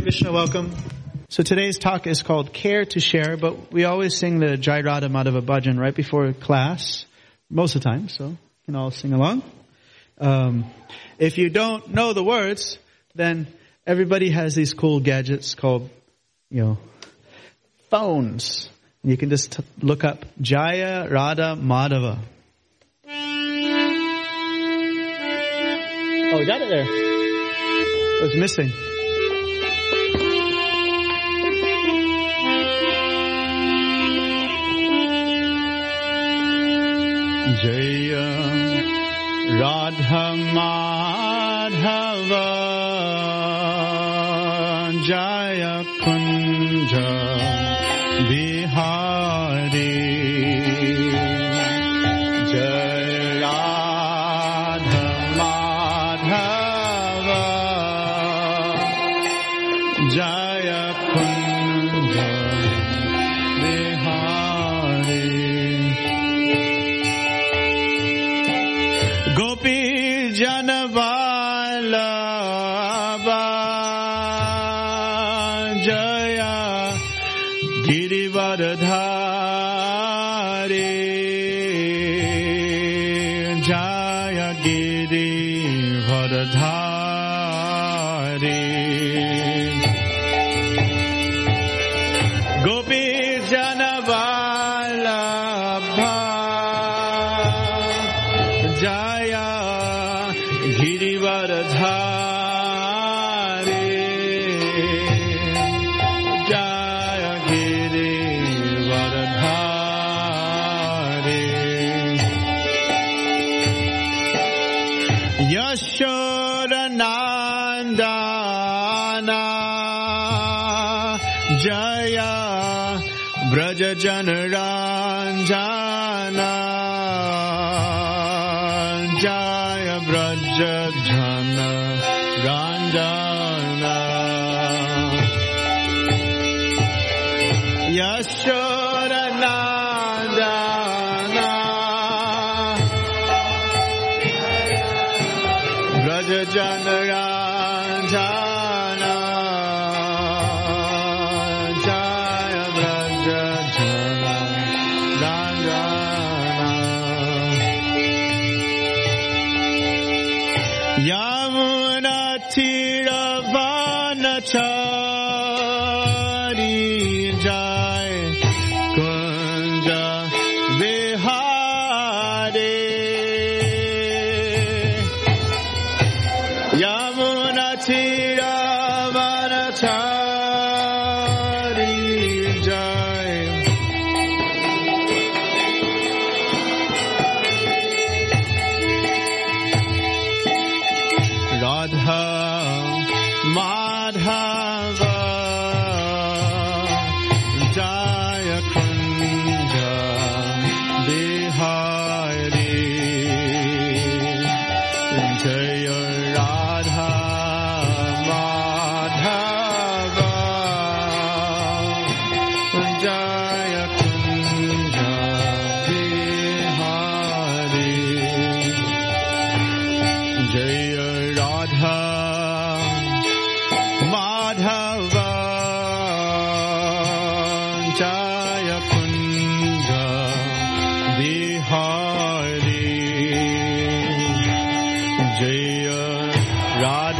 Hare Krishna, welcome. So today's talk is called Care to Share, but we always sing the Jai Radha Madhava Bhajan right before class, most of the time, so you can all sing along. Um, if you don't know the words, then everybody has these cool gadgets called, you know, phones. You can just t- look up Jaya Radha Madhava. Oh, we got it there. It was missing. Jaya Radha Madhava Jaya Kunja Bihar गिरिवरधारे जय Radha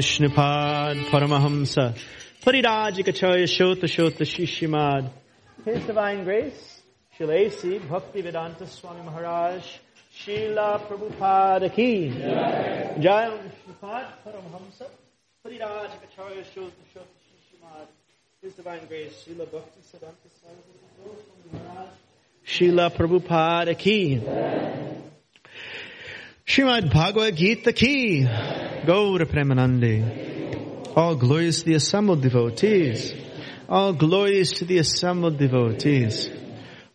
Vishnupad Paramahamsa Parirajikacharya Shota Shota Shishimad His Divine Grace Shilasi Bhakti Vedanta Swami Maharaj Srila Prabhupada Ki Jai Vishnupad Paramahamsa Parirajikacharya Shota Shota Shishimad His Divine Grace Srila Bhakti Vedanta Swami Maharaj Srila Prabhupada Ki Shrimad Bhagavad Gita Ki Gaura Premanande. All glories to the assembled devotees. All glories to the assembled devotees.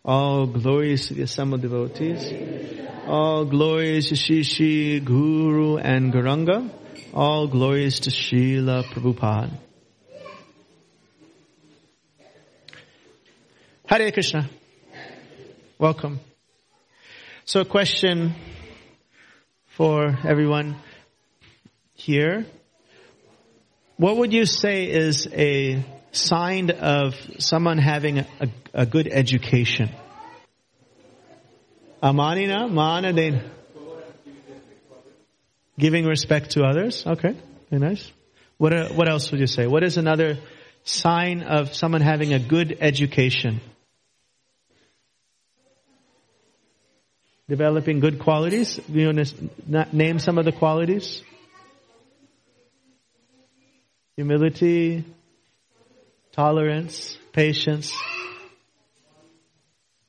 All glories to the assembled devotees. All glories to Shishi, Guru and Gauranga. All glories to Srila Prabhupada. Hare Krishna. Welcome. So a question for everyone here. What would you say is a sign of someone having a, a good education? Amanina, manadin. Giving respect to others. Okay, very nice. What, uh, what else would you say? What is another sign of someone having a good education? developing good qualities. You want to name some of the qualities? Humility, tolerance, patience.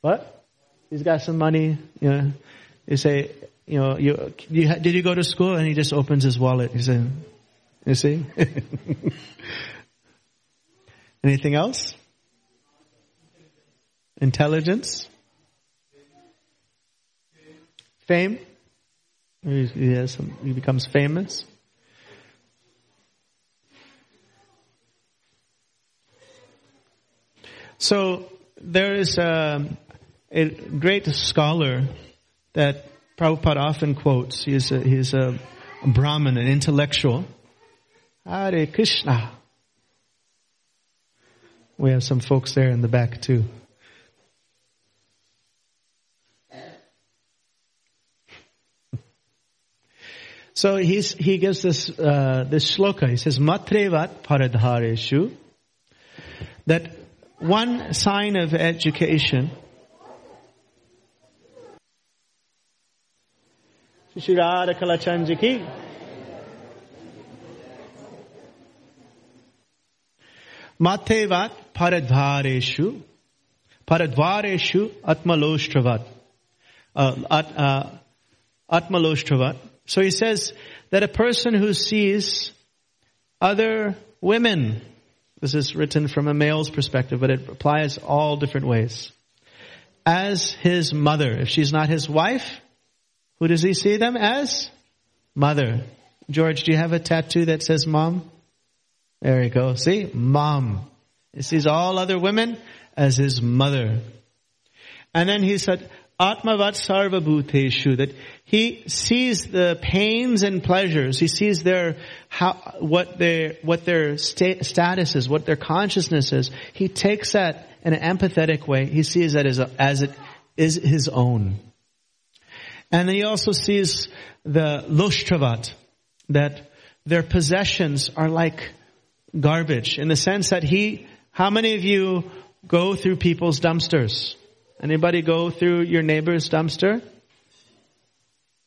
What? He's got some money. You know, you say, you know, you, you did you go to school? And he just opens his wallet. He said, you see? Anything else? Intelligence? Fame. He, has some, he becomes famous. So there is a, a, great scholar that Prabhupada often quotes. He's a, he is a Brahmin, an intellectual. Hare Krishna. We have some folks there in the back too. So he's, he gives this, uh, this shloka. He says, Matrevat paradareshu. That one sign of education. Shri paradareshu, paradareshu जी की माथेवात atmaloshtravat. Uh, at, uh, atmaloshtravat. So he says that a person who sees other women this is written from a male's perspective, but it applies all different ways, as his mother. If she's not his wife, who does he see them as? Mother. George, do you have a tattoo that says mom? There you go. See? Mom. He sees all other women as his mother. And then he said, Atmavat sarva bhuteshu, that he sees the pains and pleasures. He sees their, how, what their, what their sta- status is, what their consciousness is. He takes that in an empathetic way. He sees that as, a, as it is his own. And he also sees the lushtravat, that their possessions are like garbage in the sense that he How many of you go through people's dumpsters? Anybody go through your neighbor's dumpster?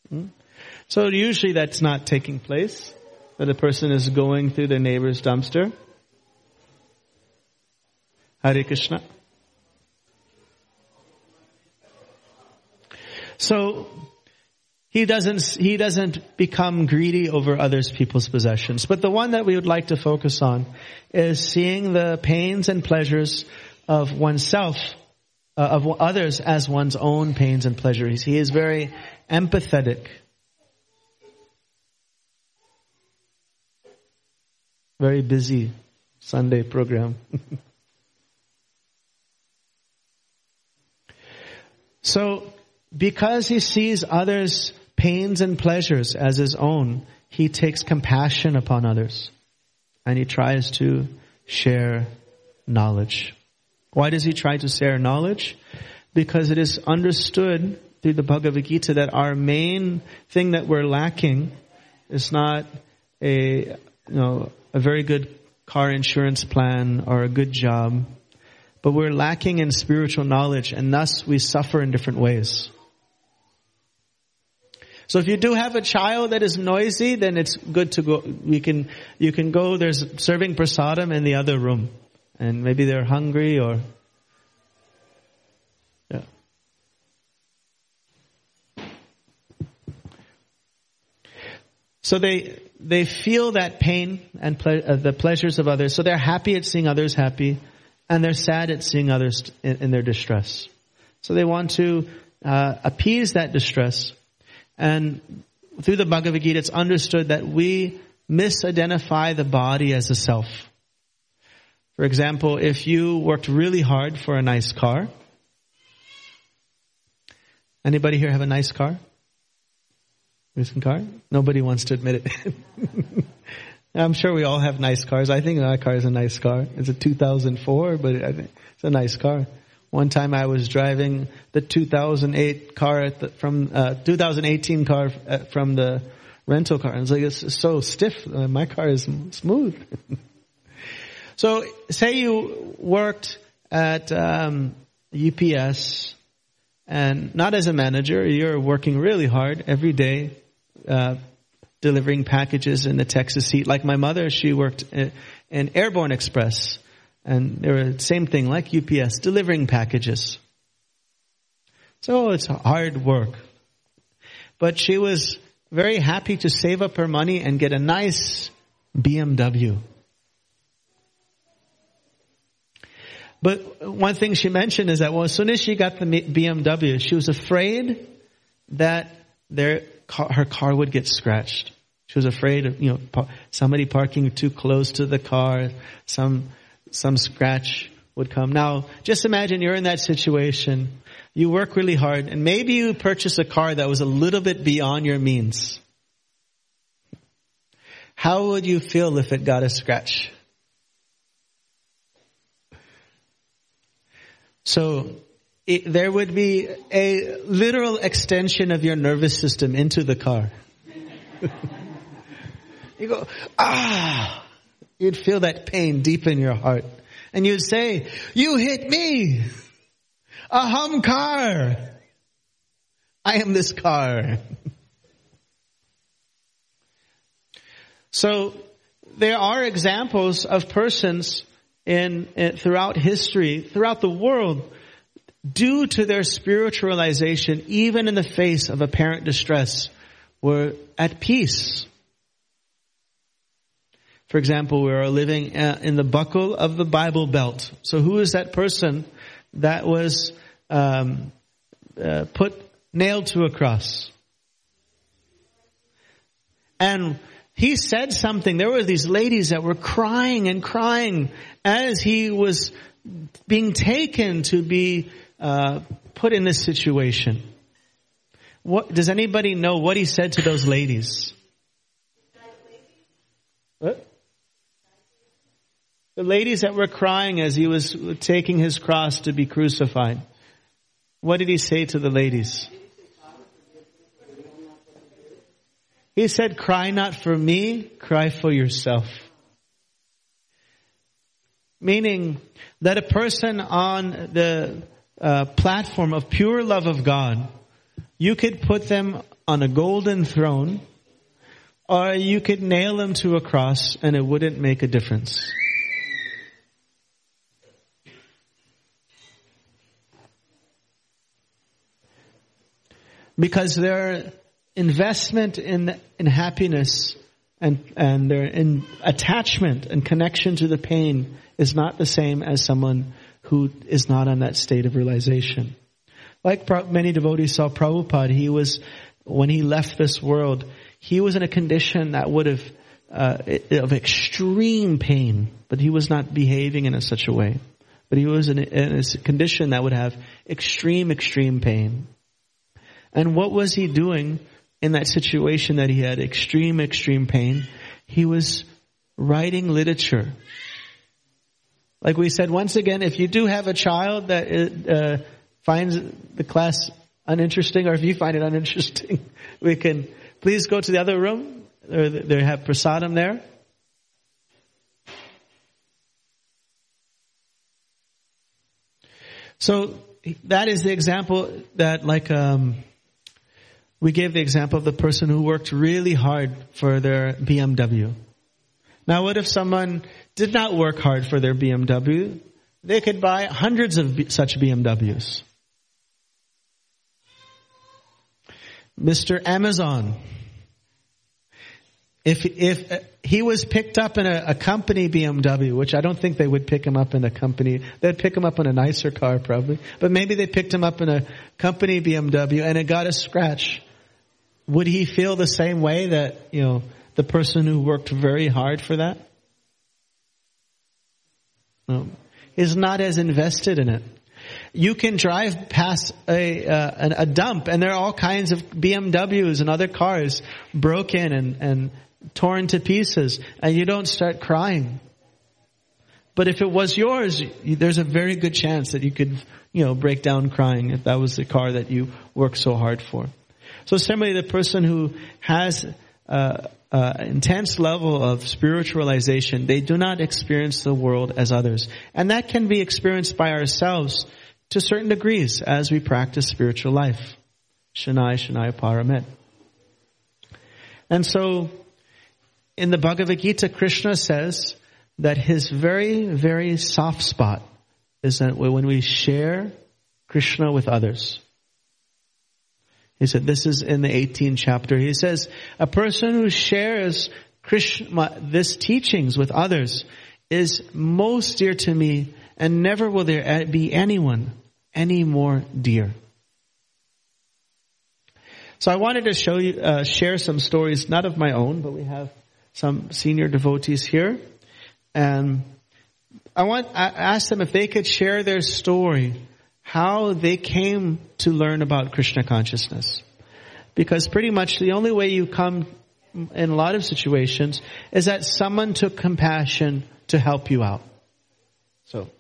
Hmm? So usually that's not taking place, that a person is going through their neighbor's dumpster. Hare Krishna. So he doesn't, he doesn't become greedy over others people's possessions. But the one that we would like to focus on is seeing the pains and pleasures of oneself, uh, of others as one's own pains and pleasures. He is very empathetic. Very busy Sunday program. so, because he sees others' pains and pleasures as his own, he takes compassion upon others and he tries to share knowledge. Why does he try to share knowledge? Because it is understood through the Bhagavad Gita that our main thing that we're lacking is not a, you know, a very good car insurance plan or a good job, but we're lacking in spiritual knowledge and thus we suffer in different ways. So if you do have a child that is noisy, then it's good to go. You can, you can go, there's serving prasadam in the other room. And maybe they're hungry or, yeah. So they, they feel that pain and ple- uh, the pleasures of others. So they're happy at seeing others happy and they're sad at seeing others in, in their distress. So they want to uh, appease that distress and through the Bhagavad Gita, it's understood that we misidentify the body as a self. For example, if you worked really hard for a nice car, anybody here have a nice car? Recent car? Nobody wants to admit it. I'm sure we all have nice cars. I think my car is a nice car. It's a 2004, but it's a nice car. One time I was driving the 2008 car the, from uh, 2018 car uh, from the rental car. And I was like, it's so stiff. Uh, my car is smooth. so say you worked at um, UPS and not as a manager, you're working really hard every day, uh, delivering packages in the Texas heat. Like my mother, she worked in Airborne Express and they were the same thing like UPS, delivering packages. So it's hard work. But she was very happy to save up her money and get a nice BMW. But one thing she mentioned is that well, as soon as she got the BMW, she was afraid that their her car would get scratched. She was afraid of, you know, somebody parking too close to the car, some some scratch would come. Now, just imagine you're in that situation. You work really hard and maybe you purchase a car that was a little bit beyond your means. How would you feel if it got a scratch? So, it, there would be a literal extension of your nervous system into the car. you go, ah! You'd feel that pain deep in your heart. And you'd say, you hit me! A hum car! I am this car. so, there are examples of persons in, in, throughout history, throughout the world, due to their spiritualization, even in the face of apparent distress, were at peace. For example, we are living uh, in the buckle of the Bible Belt. So who is that person that was um, uh, put nailed to a cross? And he said something. There were these ladies that were crying and crying as he was being taken to be uh, put in this situation. What does anybody know what he said to those ladies? What? The ladies that were crying as he was taking his cross to be crucified. What did he say to the ladies? He said, cry not for me, cry for yourself. Meaning that a person on the uh, platform of pure love of God, you could put them on a golden throne, or you could nail them to a cross and it wouldn't make a difference. Because their investment in, in happiness and, and their in attachment and connection to the pain is not the same as someone who is not on that state of realization. Like many devotees saw Prabhupada, he was, when he left this world, he was in a condition that would have, uh, of extreme pain, but he was not behaving in a, such a way. But he was in a, in a condition that would have extreme, extreme pain. And what was he doing in that situation that he had extreme, extreme pain? He was writing literature. Like we said, once again, if you do have a child that uh, finds the class uninteresting, or if you find it uninteresting, we can please go to the other room. They have prasadam there. So that is the example that, like, um, we gave the example of the person who worked really hard for their BMW. Now, what if someone did not work hard for their BMW? They could buy hundreds of such BMWs. Mr. Amazon. If, if uh, he was picked up in a, a, company BMW, which I don't think they would pick him up in a company, they'd pick him up in a nicer car probably, but maybe they picked him up in a company BMW and it got a scratch. Would he feel the same way that, you know, the person who worked very hard for that? No. Is not as invested in it. You can drive past a, uh, a dump and there are all kinds of BMWs and other cars broken and, and torn to pieces and you don't start crying. But if it was yours, there's a very good chance that you could, you know, break down crying if that was the car that you worked so hard for. So similarly, the person who has uh, intense level of spiritualization, they do not experience the world as others. And that can be experienced by ourselves to certain degrees as we practice spiritual life. Shanai, Shanai Paramit. And so, in the Bhagavad Gita, Krishna says that his very, very soft spot is that when we share Krishna with others. He said, this is in the 18th chapter. He says, a person who shares Krishna, this teachings with others is most dear to me and never will there be anyone any more dear. So I wanted to show you, uh, share some stories, not of my own, but we have some senior devotees here. And I want, I asked them if they could share their story, how they came to learn about Krishna consciousness. Because pretty much the only way you come in a lot of situations is that someone took compassion to help you out. So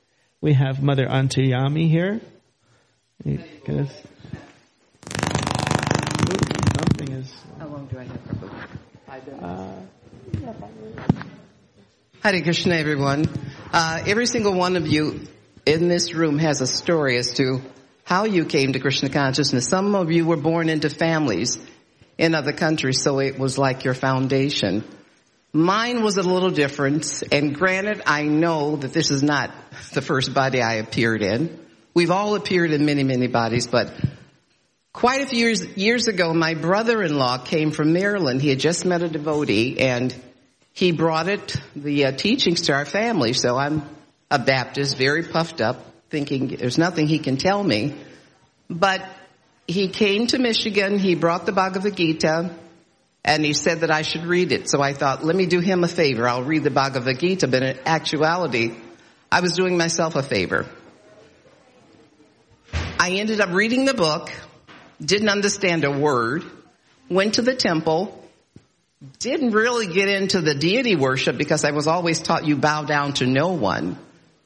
we have Mother Antiyami here. Something is. How long do I have for Five minutes. Uh, Hare Krishna, everyone. Uh, every single one of you in this room has a story as to how you came to Krishna consciousness. Some of you were born into families in other countries, so it was like your foundation. Mine was a little different, and granted, I know that this is not the first body I appeared in. We've all appeared in many, many bodies, but quite a few years, years ago, my brother-in-law came from Maryland. He had just met a devotee and he brought it, the uh, teachings to our family. So I'm a Baptist, very puffed up, thinking there's nothing he can tell me. But he came to Michigan, he brought the Bhagavad Gita, and he said that I should read it. So I thought, let me do him a favor. I'll read the Bhagavad Gita, but in actuality, I was doing myself a favor. I ended up reading the book, didn't understand a word, went to the temple, didn't really get into the deity worship because I was always taught you bow down to no one.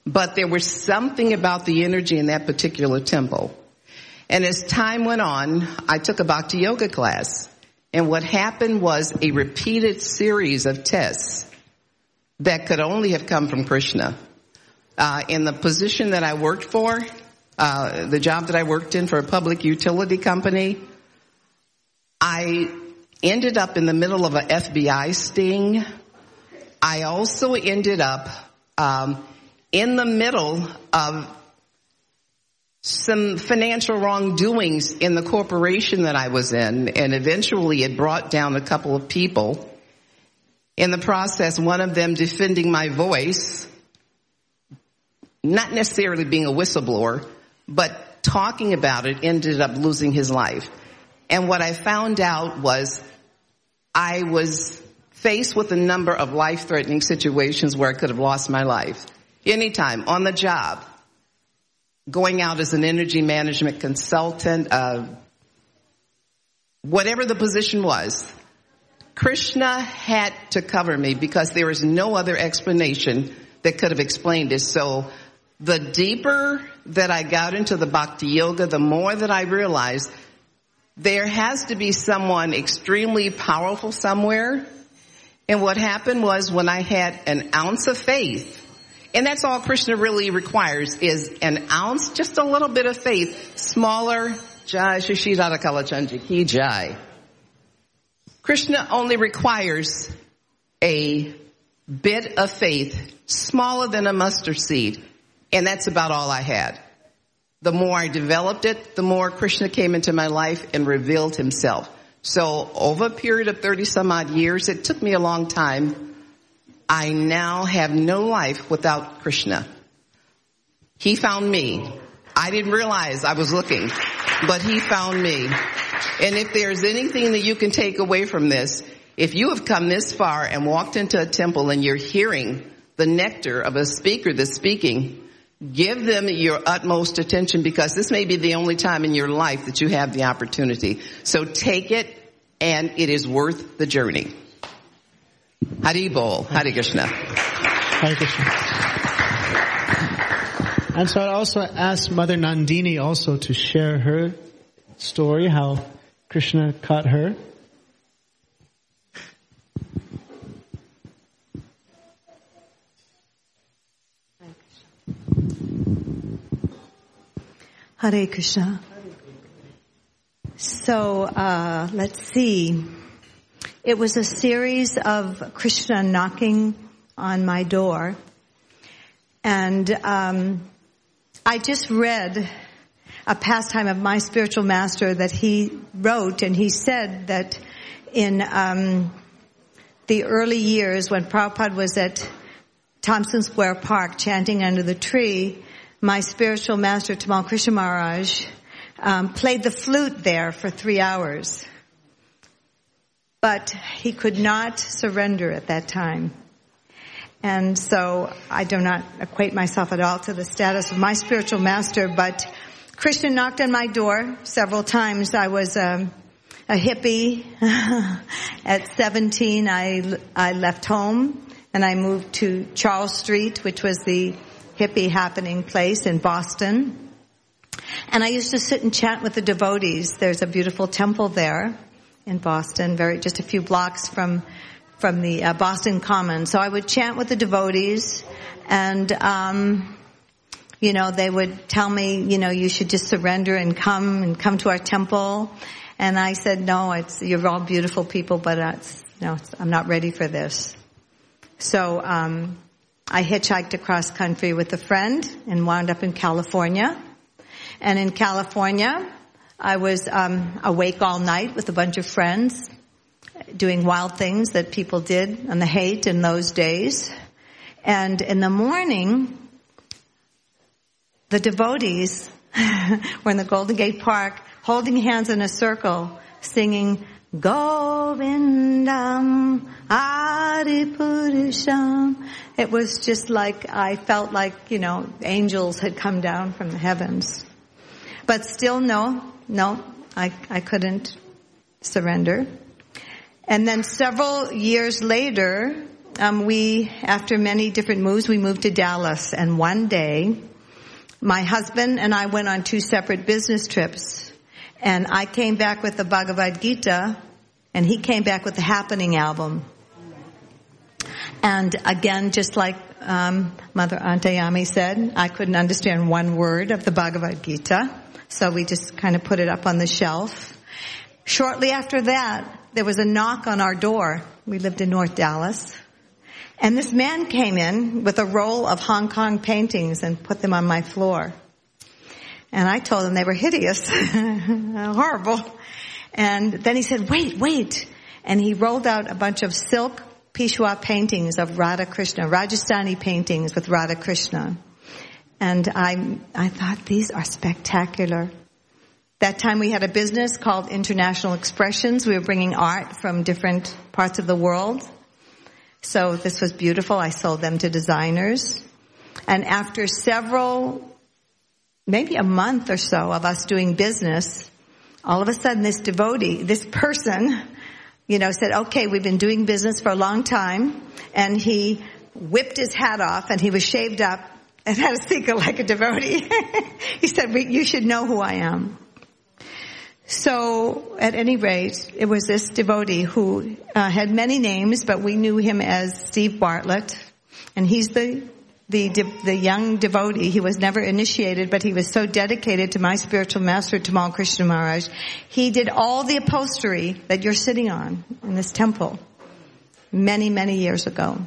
But there was something about the energy in that particular temple. And as time went on, I took a bhakti yoga class. And what happened was a repeated series of tests that could only have come from Krishna. Uh, in the position that I worked for, uh, the job that I worked in for a public utility company, I ended up in the middle of an FBI sting. I also ended up um, in the middle of some financial wrongdoings in the corporation that I was in, and eventually it brought down a couple of people. In the process, one of them defending my voice, not necessarily being a whistleblower, but talking about it ended up losing his life. And what I found out was I was faced with a number of life-threatening situations where I could have lost my life. Anytime, on the job, going out as an energy management consultant, uh, whatever the position was, Krishna had to cover me because there was no other explanation that could have explained it. So the deeper that I got into the bhakti yoga, the more that I realized there has to be someone extremely powerful somewhere. And what happened was when I had an ounce of faith, and that's all Krishna really requires is an ounce, just a little bit of faith, smaller, Jai Shishidara Kalachandji, Ki Jai. Krishna only requires a bit of faith, smaller than a mustard seed, and that's about all I had. The more I developed it, the more Krishna came into my life and revealed himself. So over a period of 30 some odd years, it took me a long time I now have no life without Krishna. He found me. I didn't realize I was looking, but he found me. And if there's anything that you can take away from this, if you have come this far and walked into a temple and you're hearing the nectar of a speaker that's speaking, give them your utmost attention because this may be the only time in your life that you have the opportunity. So take it and it is worth the journey. Hari Bol, Hari Krishna. Hare Krishna. And so I also asked Mother Nandini also to share her story, how Krishna caught her. Hare Krishna. So uh, let's see. It was a series of Krishna knocking on my door. And um, I just read a pastime of my spiritual master that he wrote, and he said that in um, the early years when Prabhupada was at Tompkins Square Park chanting under the tree, my spiritual master Tamal Krishna Maharaj um, played the flute there for three hours but he could not surrender at that time. And so I do not equate myself at all to the status of my spiritual master, but Krishna knocked on my door several times. I was um, a hippie. at 17, I, I left home and I moved to Charles Street, which was the hippie happening place in Boston. And I used to sit and chat with the devotees. There's a beautiful temple there in Boston, very just a few blocks from from the uh, Boston Common. So I would chant with the devotees, and um, you know they would tell me, you know, you should just surrender and come and come to our temple. And I said, no, it's you're all beautiful people, but it's, no, it's, I'm not ready for this. So um, I hitchhiked across country with a friend and wound up in California. And in California, I was um, awake all night with a bunch of friends, doing wild things that people did on the Haight in those days. And in the morning, the devotees were in the Golden Gate Park holding hands in a circle, singing Govindam Adipurusham. It was just like I felt like, you know, angels had come down from the heavens. But still no, no, I, I couldn't surrender. And then several years later, um, we, after many different moves, we moved to Dallas. And one day, my husband and I went on two separate business trips. And I came back with the Bhagavad Gita, and he came back with the Happening album. And again, just like um, Mother Antayami said, I couldn't understand one word of the Bhagavad Gita, so we just kind of put it up on the shelf. Shortly after that, there was a knock on our door. We lived in North Dallas. And this man came in with a roll of Hong Kong paintings and put them on my floor. And I told him they were hideous, horrible. And then he said, wait, wait. And he rolled out a bunch of silk Pichwai paintings of Radha Krishna, Rajasthani paintings with Radha Krishna. And I, I thought these are spectacular. That time we had a business called International Expressions. We were bringing art from different parts of the world. So this was beautiful. I sold them to designers. And after several maybe a month or so of us doing business, all of a sudden this devotee, this person, you know, said, okay, we've been doing business for a long time. And he whipped his hat off and he was shaved up and had a speaker like a devotee. he said, you should know who I am. So, at any rate, it was this devotee who uh, had many names, but we knew him as Steve Bartlett, and he's the the, the young devotee. He was never initiated, but he was so dedicated to my spiritual master, Tamal Krishna Maharaj. He did all the upholstery that you're sitting on in this temple many, many years ago.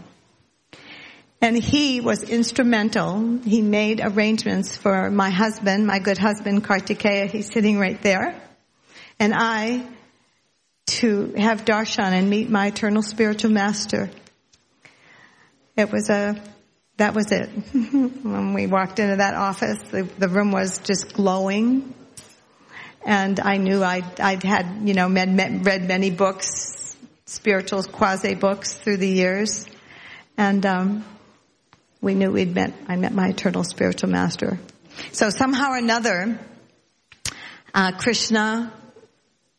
And he was instrumental. He made arrangements for my husband, my good husband, Kartikeya. He's sitting right there. And I to have darshan and meet my eternal spiritual master. It was a that was it. when we walked into that office, the, the, room was just glowing. And I knew I'd, I'd had, you know, med, med, read many books, spiritual quasi books through the years. And, um, we knew we'd met, I met my eternal spiritual master. So somehow or another, uh, Krishna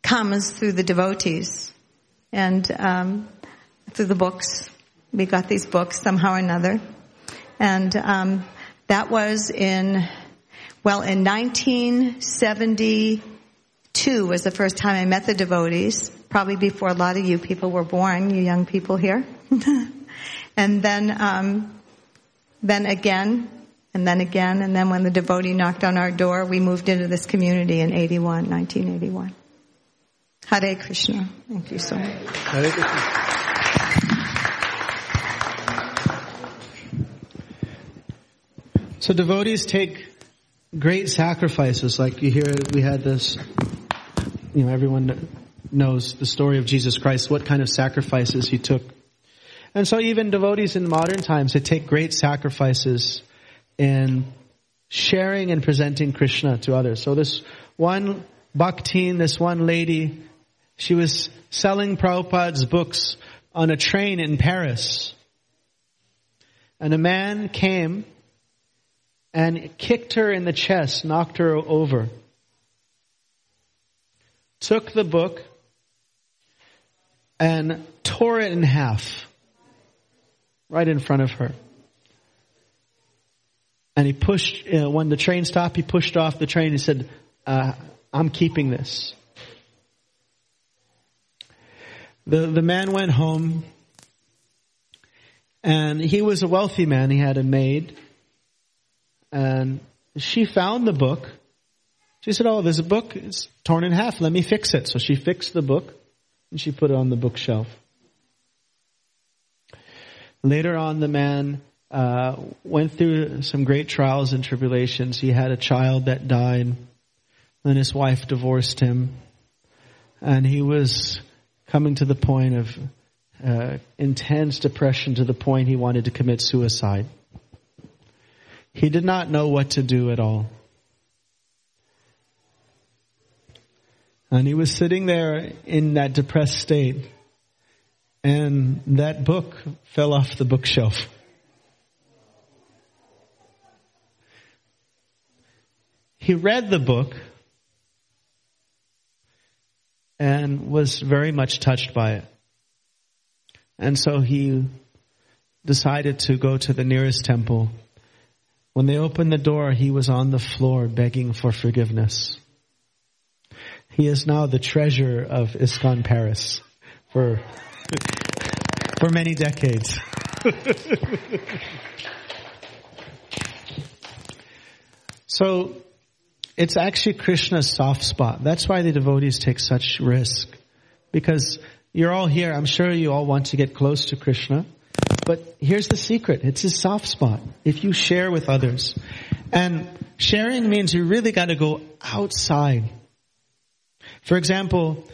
comes through the devotees and, um, through the books. We got these books somehow or another. And um, that was in, well, in 1972 was the first time I met the devotees, probably before a lot of you people were born, you young people here. and then, um, then again, and then again, and then when the devotee knocked on our door, we moved into this community in 81, 1981. Hare Krishna. Thank you so much. Hare Krishna. So devotees take great sacrifices, like you hear we had this, you know, everyone knows the story of Jesus Christ, what kind of sacrifices he took. And so even devotees in modern times, they take great sacrifices in sharing and presenting Krishna to others. So this one bhaktin, this one lady, she was selling Prabhupada's books on a train in Paris. And a man came and kicked her in the chest, knocked her over. Took the book and tore it in half right in front of her. And he pushed, you know, when the train stopped, he pushed off the train. He said, uh, I'm keeping this. The, the man went home and he was a wealthy man. He had a maid and she found the book. She said, oh, there's a book. It's torn in half. Let me fix it. So she fixed the book and she put it on the bookshelf. Later on, the man uh, went through some great trials and tribulations. He had a child that died. Then his wife divorced him. And he was coming to the point of uh, intense depression to the point he wanted to commit suicide. He did not know what to do at all. And he was sitting there in that depressed state, and that book fell off the bookshelf. He read the book and was very much touched by it. And so he decided to go to the nearest temple when they opened the door, he was on the floor begging for forgiveness. He is now the treasure of ISKCON Paris for, for many decades. so, it's actually Krishna's soft spot. That's why the devotees take such risk. Because you're all here, I'm sure you all want to get close to Krishna. But here's the secret. It's his soft spot. If you share with others. And sharing means you really gotta go outside. For example,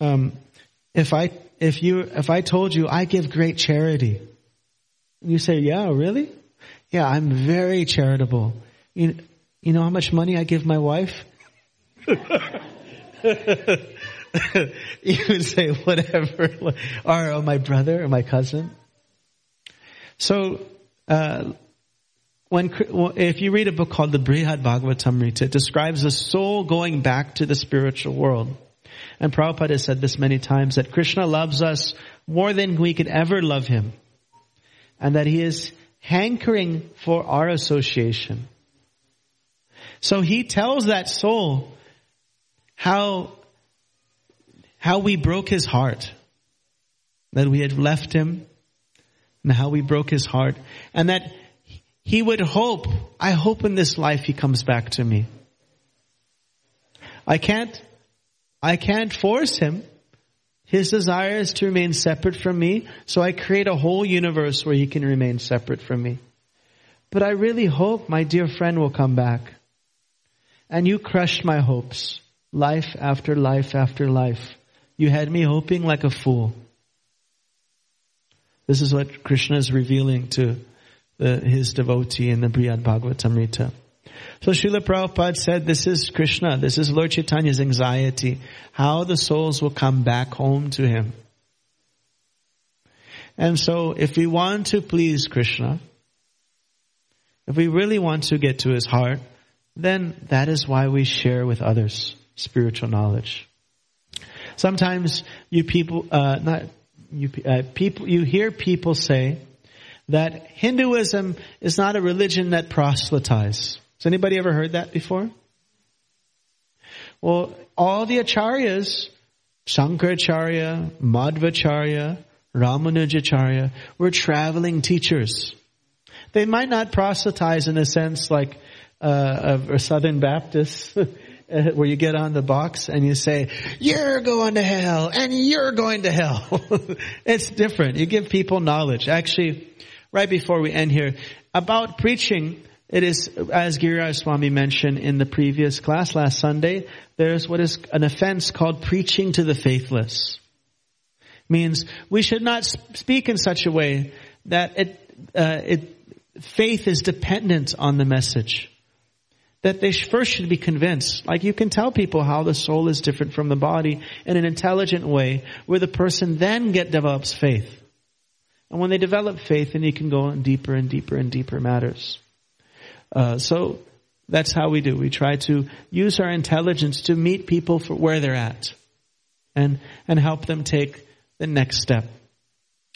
um, if I, if you, if I told you I give great charity, you say, yeah, really? Yeah, I'm very charitable. You, you know how much money I give my wife? you would say whatever, or, or my brother or my cousin. So, uh, when, if you read a book called the Brihad Bhagavatamrita, it describes the soul going back to the spiritual world. And Prabhupada has said this many times, that Krishna loves us more than we could ever love him. And that he is hankering for our association. So he tells that soul how, how we broke his heart. That we had left him and how we broke his heart and that he would hope, I hope in this life he comes back to me. I can't, I can't force him. His desire is to remain separate from me, so I create a whole universe where he can remain separate from me. But I really hope my dear friend will come back. And you crushed my hopes. Life after life after life. You had me hoping like a fool. This is what Krishna is revealing to the, his devotee in the Brihad Bhagavatamrita. So Srila Prabhupada said this is Krishna, this is Lord Chaitanya's anxiety, how the souls will come back home to him. And so if we want to please Krishna, if we really want to get to his heart, then that is why we share with others spiritual knowledge. Sometimes you people, uh, not you, uh, people, you hear people say that Hinduism is not a religion that proselytize. Has anybody ever heard that before? Well, all the acharyas, Shankaracharya, Madhvacharya, Ramanujacharya, were traveling teachers. They might not proselytize in a sense like uh, a Southern Baptist where you get on the box and you say, you're going to hell and you're going to hell. it's different. You give people knowledge. Actually, right before we end here, about preaching, it is, as Giriraj Swami mentioned in the previous class last Sunday, there's what is an offense called preaching to the faithless. It Means we should not speak in such a way that it, uh, it, faith is dependent on the message that they first should be convinced. Like you can tell people how the soul is different from the body in an intelligent way where the person then get develops faith. And when they develop faith, then you can go on deeper and deeper and deeper matters. Uh, so that's how we do. We try to use our intelligence to meet people for where they're at and, and help them take the next step.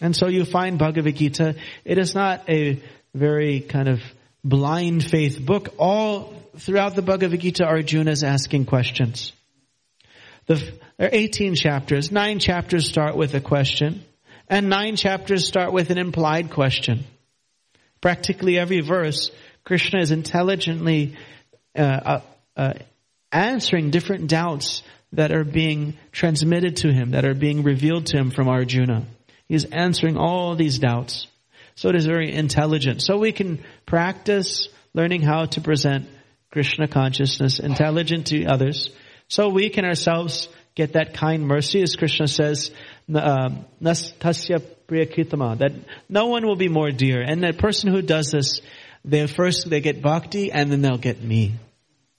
And so you find Bhagavad Gita, it is not a very kind of blind faith book. All throughout the Bhagavad Gita, Arjuna is asking questions. The, there are 18 chapters. Nine chapters start with a question, and nine chapters start with an implied question. Practically every verse, Krishna is intelligently uh, uh, uh, answering different doubts that are being transmitted to him, that are being revealed to him from Arjuna. He's answering all these doubts. So it is very intelligent. So we can practice learning how to present Krishna consciousness, intelligent to others, so we can ourselves get that kind mercy, as Krishna says, um, tasya priyakritama, that no one will be more dear. And that person who does this, they first they get bhakti and then they'll get me.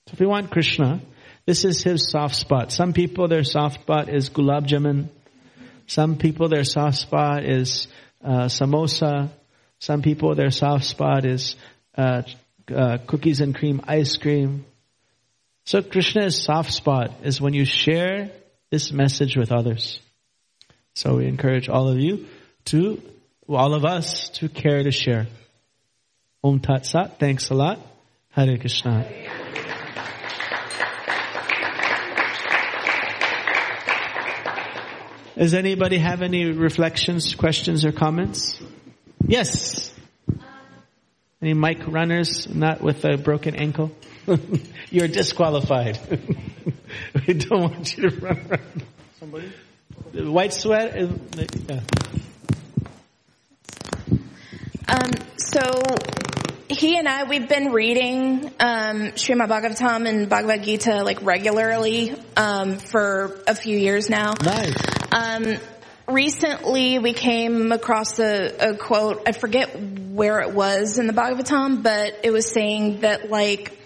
So if we want Krishna, this is his soft spot. Some people, their soft spot is gulab jamun. Some people, their soft spot is uh, samosa. Some people, their soft spot is uh, uh, cookies and cream ice cream. So Krishna's soft spot is when you share this message with others. So we encourage all of you to, all of us to care to share. Om Tat Sat. Thanks a lot. Hare Krishna. Does anybody have any reflections, questions, or comments? Yes. Any mic runners not with a broken ankle? You're disqualified. we don't want you to run around. Somebody? The white sweat? Yeah. Um, so he and I, we've been reading um, Srimad Bhagavatam and Bhagavad Gita like regularly um, for a few years now. Nice. Um, recently, we came across a, a quote. I forget where it was in the Bhagavatam, but it was saying that like,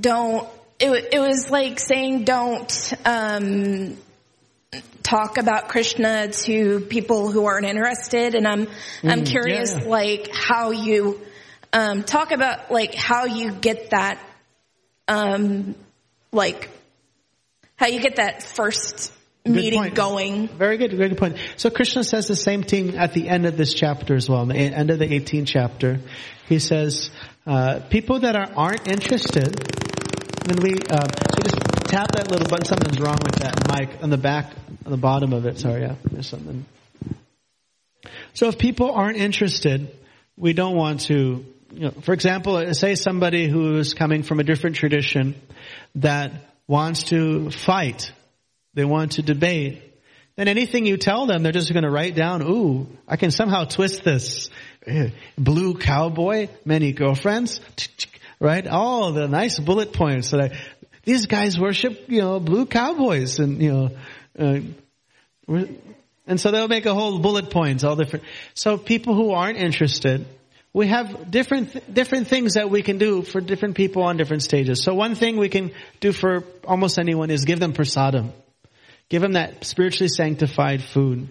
don't. It, it was like saying don't um, talk about Krishna to people who aren't interested, and I'm I'm curious yeah. like how you um, talk about like how you get that um, like how you get that first meeting going. Very good, very good point. So Krishna says the same thing at the end of this chapter as well, in the end of the 18th chapter. He says, uh, people that are, aren't interested, then we, uh, so just tap that little button, something's wrong with that mic on the back, on the bottom of it, sorry, yeah, there's something. So if people aren't interested, we don't want to, you know, for example, say somebody who is coming from a different tradition that wants to fight, they want to debate, then anything you tell them, they're just going to write down, ooh, I can somehow twist this. Eh, Blue cowboy, many girlfriends, right? All the nice bullet points that I, these guys worship, you know, blue cowboys and, you know, uh, and so they'll make a whole bullet points, all different. So people who aren't interested, we have different, different things that we can do for different people on different stages. So one thing we can do for almost anyone is give them prasadam. Give them that spiritually sanctified food.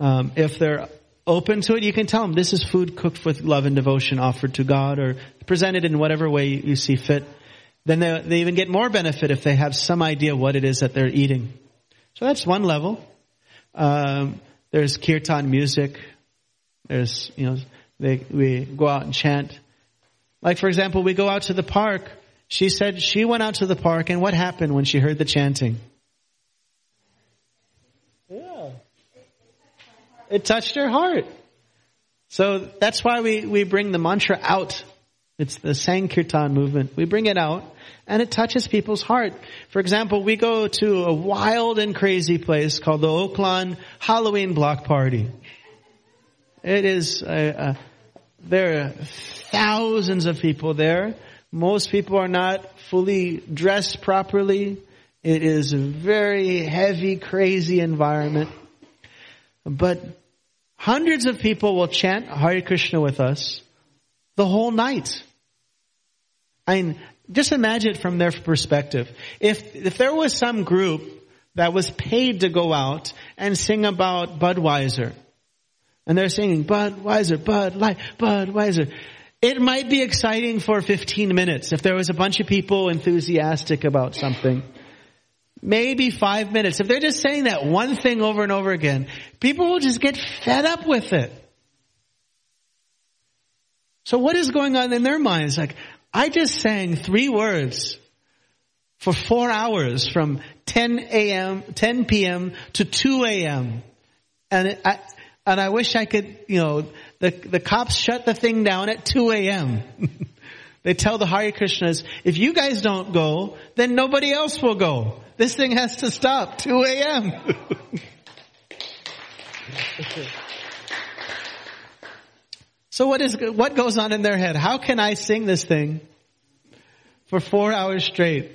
Um, if they're open to it, you can tell them this is food cooked with love and devotion offered to God or presented in whatever way you, see fit. Then they, they even get more benefit if they have some idea what it is that they're eating. So that's one level. Um, there's kirtan music. There's, you know, they, we go out and chant. Like for example, we go out to the park. She said she went out to the park and what happened when she heard the chanting? Yeah. It touched her heart. So that's why we, we bring the mantra out. It's the Sankirtan movement. We bring it out and it touches people's heart. For example, we go to a wild and crazy place called the Oakland Halloween Block Party. It is, uh, uh, there are thousands of people there. Most people are not fully dressed properly. It is a very heavy, crazy environment. But hundreds of people will chant Hare Krishna with us the whole night. I mean, just imagine it from their perspective. If, if there was some group that was paid to go out and sing about Budweiser, and they're singing "Bud Budweiser, Bud Light, Budweiser, it It might be exciting for 15 minutes if there was a bunch of people enthusiastic about something. Maybe five minutes. If they're just saying that one thing over and over again, people will just get fed up with it. So what is going on in their minds? Like, I just sang three words for four hours from 10 a.m., 10 p.m. to 2 a.m. And I, and I wish I could, you know, the, the cops shut the thing down at 2 a.m. they tell the Hare Krishnas, if you guys don't go, then nobody else will go. This thing has to stop 2 a.m. so what is, what goes on in their head? How can I sing this thing for four hours straight?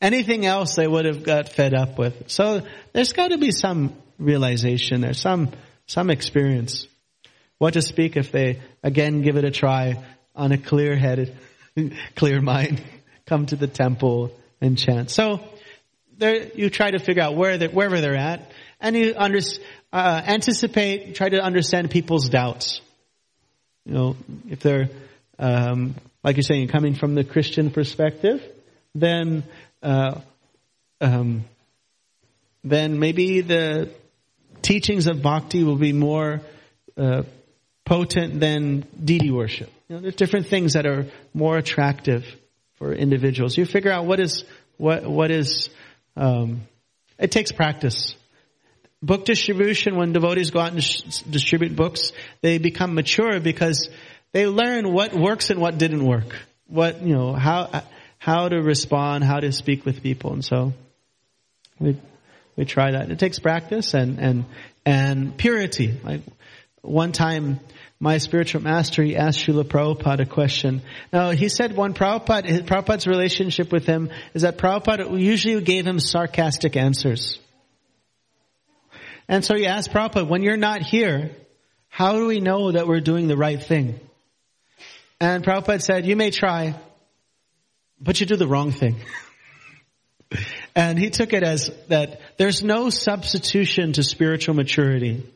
Anything else they would have got fed up with. So there's got to be some realization there, some, some experience. What to speak if they again give it a try on a clear headed, clear mind, come to the temple and chant. So there, you try to figure out where they wherever they're at and you under, uh, anticipate, try to understand people's doubts. You know, if they're, um, like you're saying, coming from the Christian perspective, then, uh, um, then maybe the teachings of bhakti will be more uh, potent than deity worship. You know, there's different things that are more attractive for individuals. You figure out what is what what is. Um, it takes practice. book distribution, when devotees go out and distribute books, they become mature because they learn what works and what didn't work. What, you know, how, how to respond, how to speak with people. And so we, we try that. It takes practice and, and, and purity. Like one time, my spiritual master, he asked Srila Prabhupada a question. Now, he said one Prabhupada, Prabhupada's relationship with him is that Prabhupada usually gave him sarcastic answers. And so he asked Prabhupada, when you're not here, how do we know that we're doing the right thing? And Prabhupada said, you may try, but you do the wrong thing. and he took it as that there's no substitution to spiritual maturity.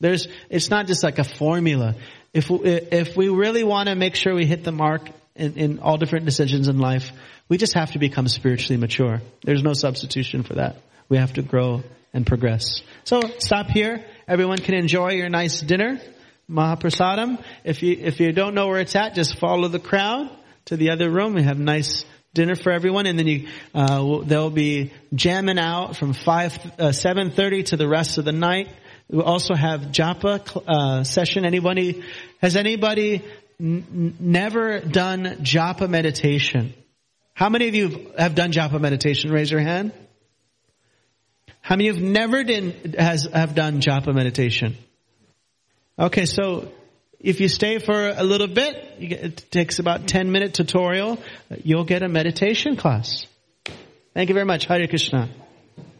There's, it's not just like a formula. If, if we really want to make sure we hit the mark in, in all different decisions in life, we just have to become spiritually mature. There's no substitution for that. We have to grow and progress. So stop here. Everyone can enjoy your nice dinner. Mahaprasadam. If you, if you don't know where it's at, just follow the crowd to the other room. We have nice dinner for everyone, and then you uh, they'll be jamming out from five uh, seven thirty to the rest of the night. We'll also have japa uh, session. Anybody has anybody n- never done japa meditation? How many of you have done japa meditation? Raise your hand. How many of you have never done, has have done japa meditation? Okay, so if you stay for a little bit, get, it takes about 10 minute tutorial, you'll get a meditation class. Thank you very much. Hare Krishna.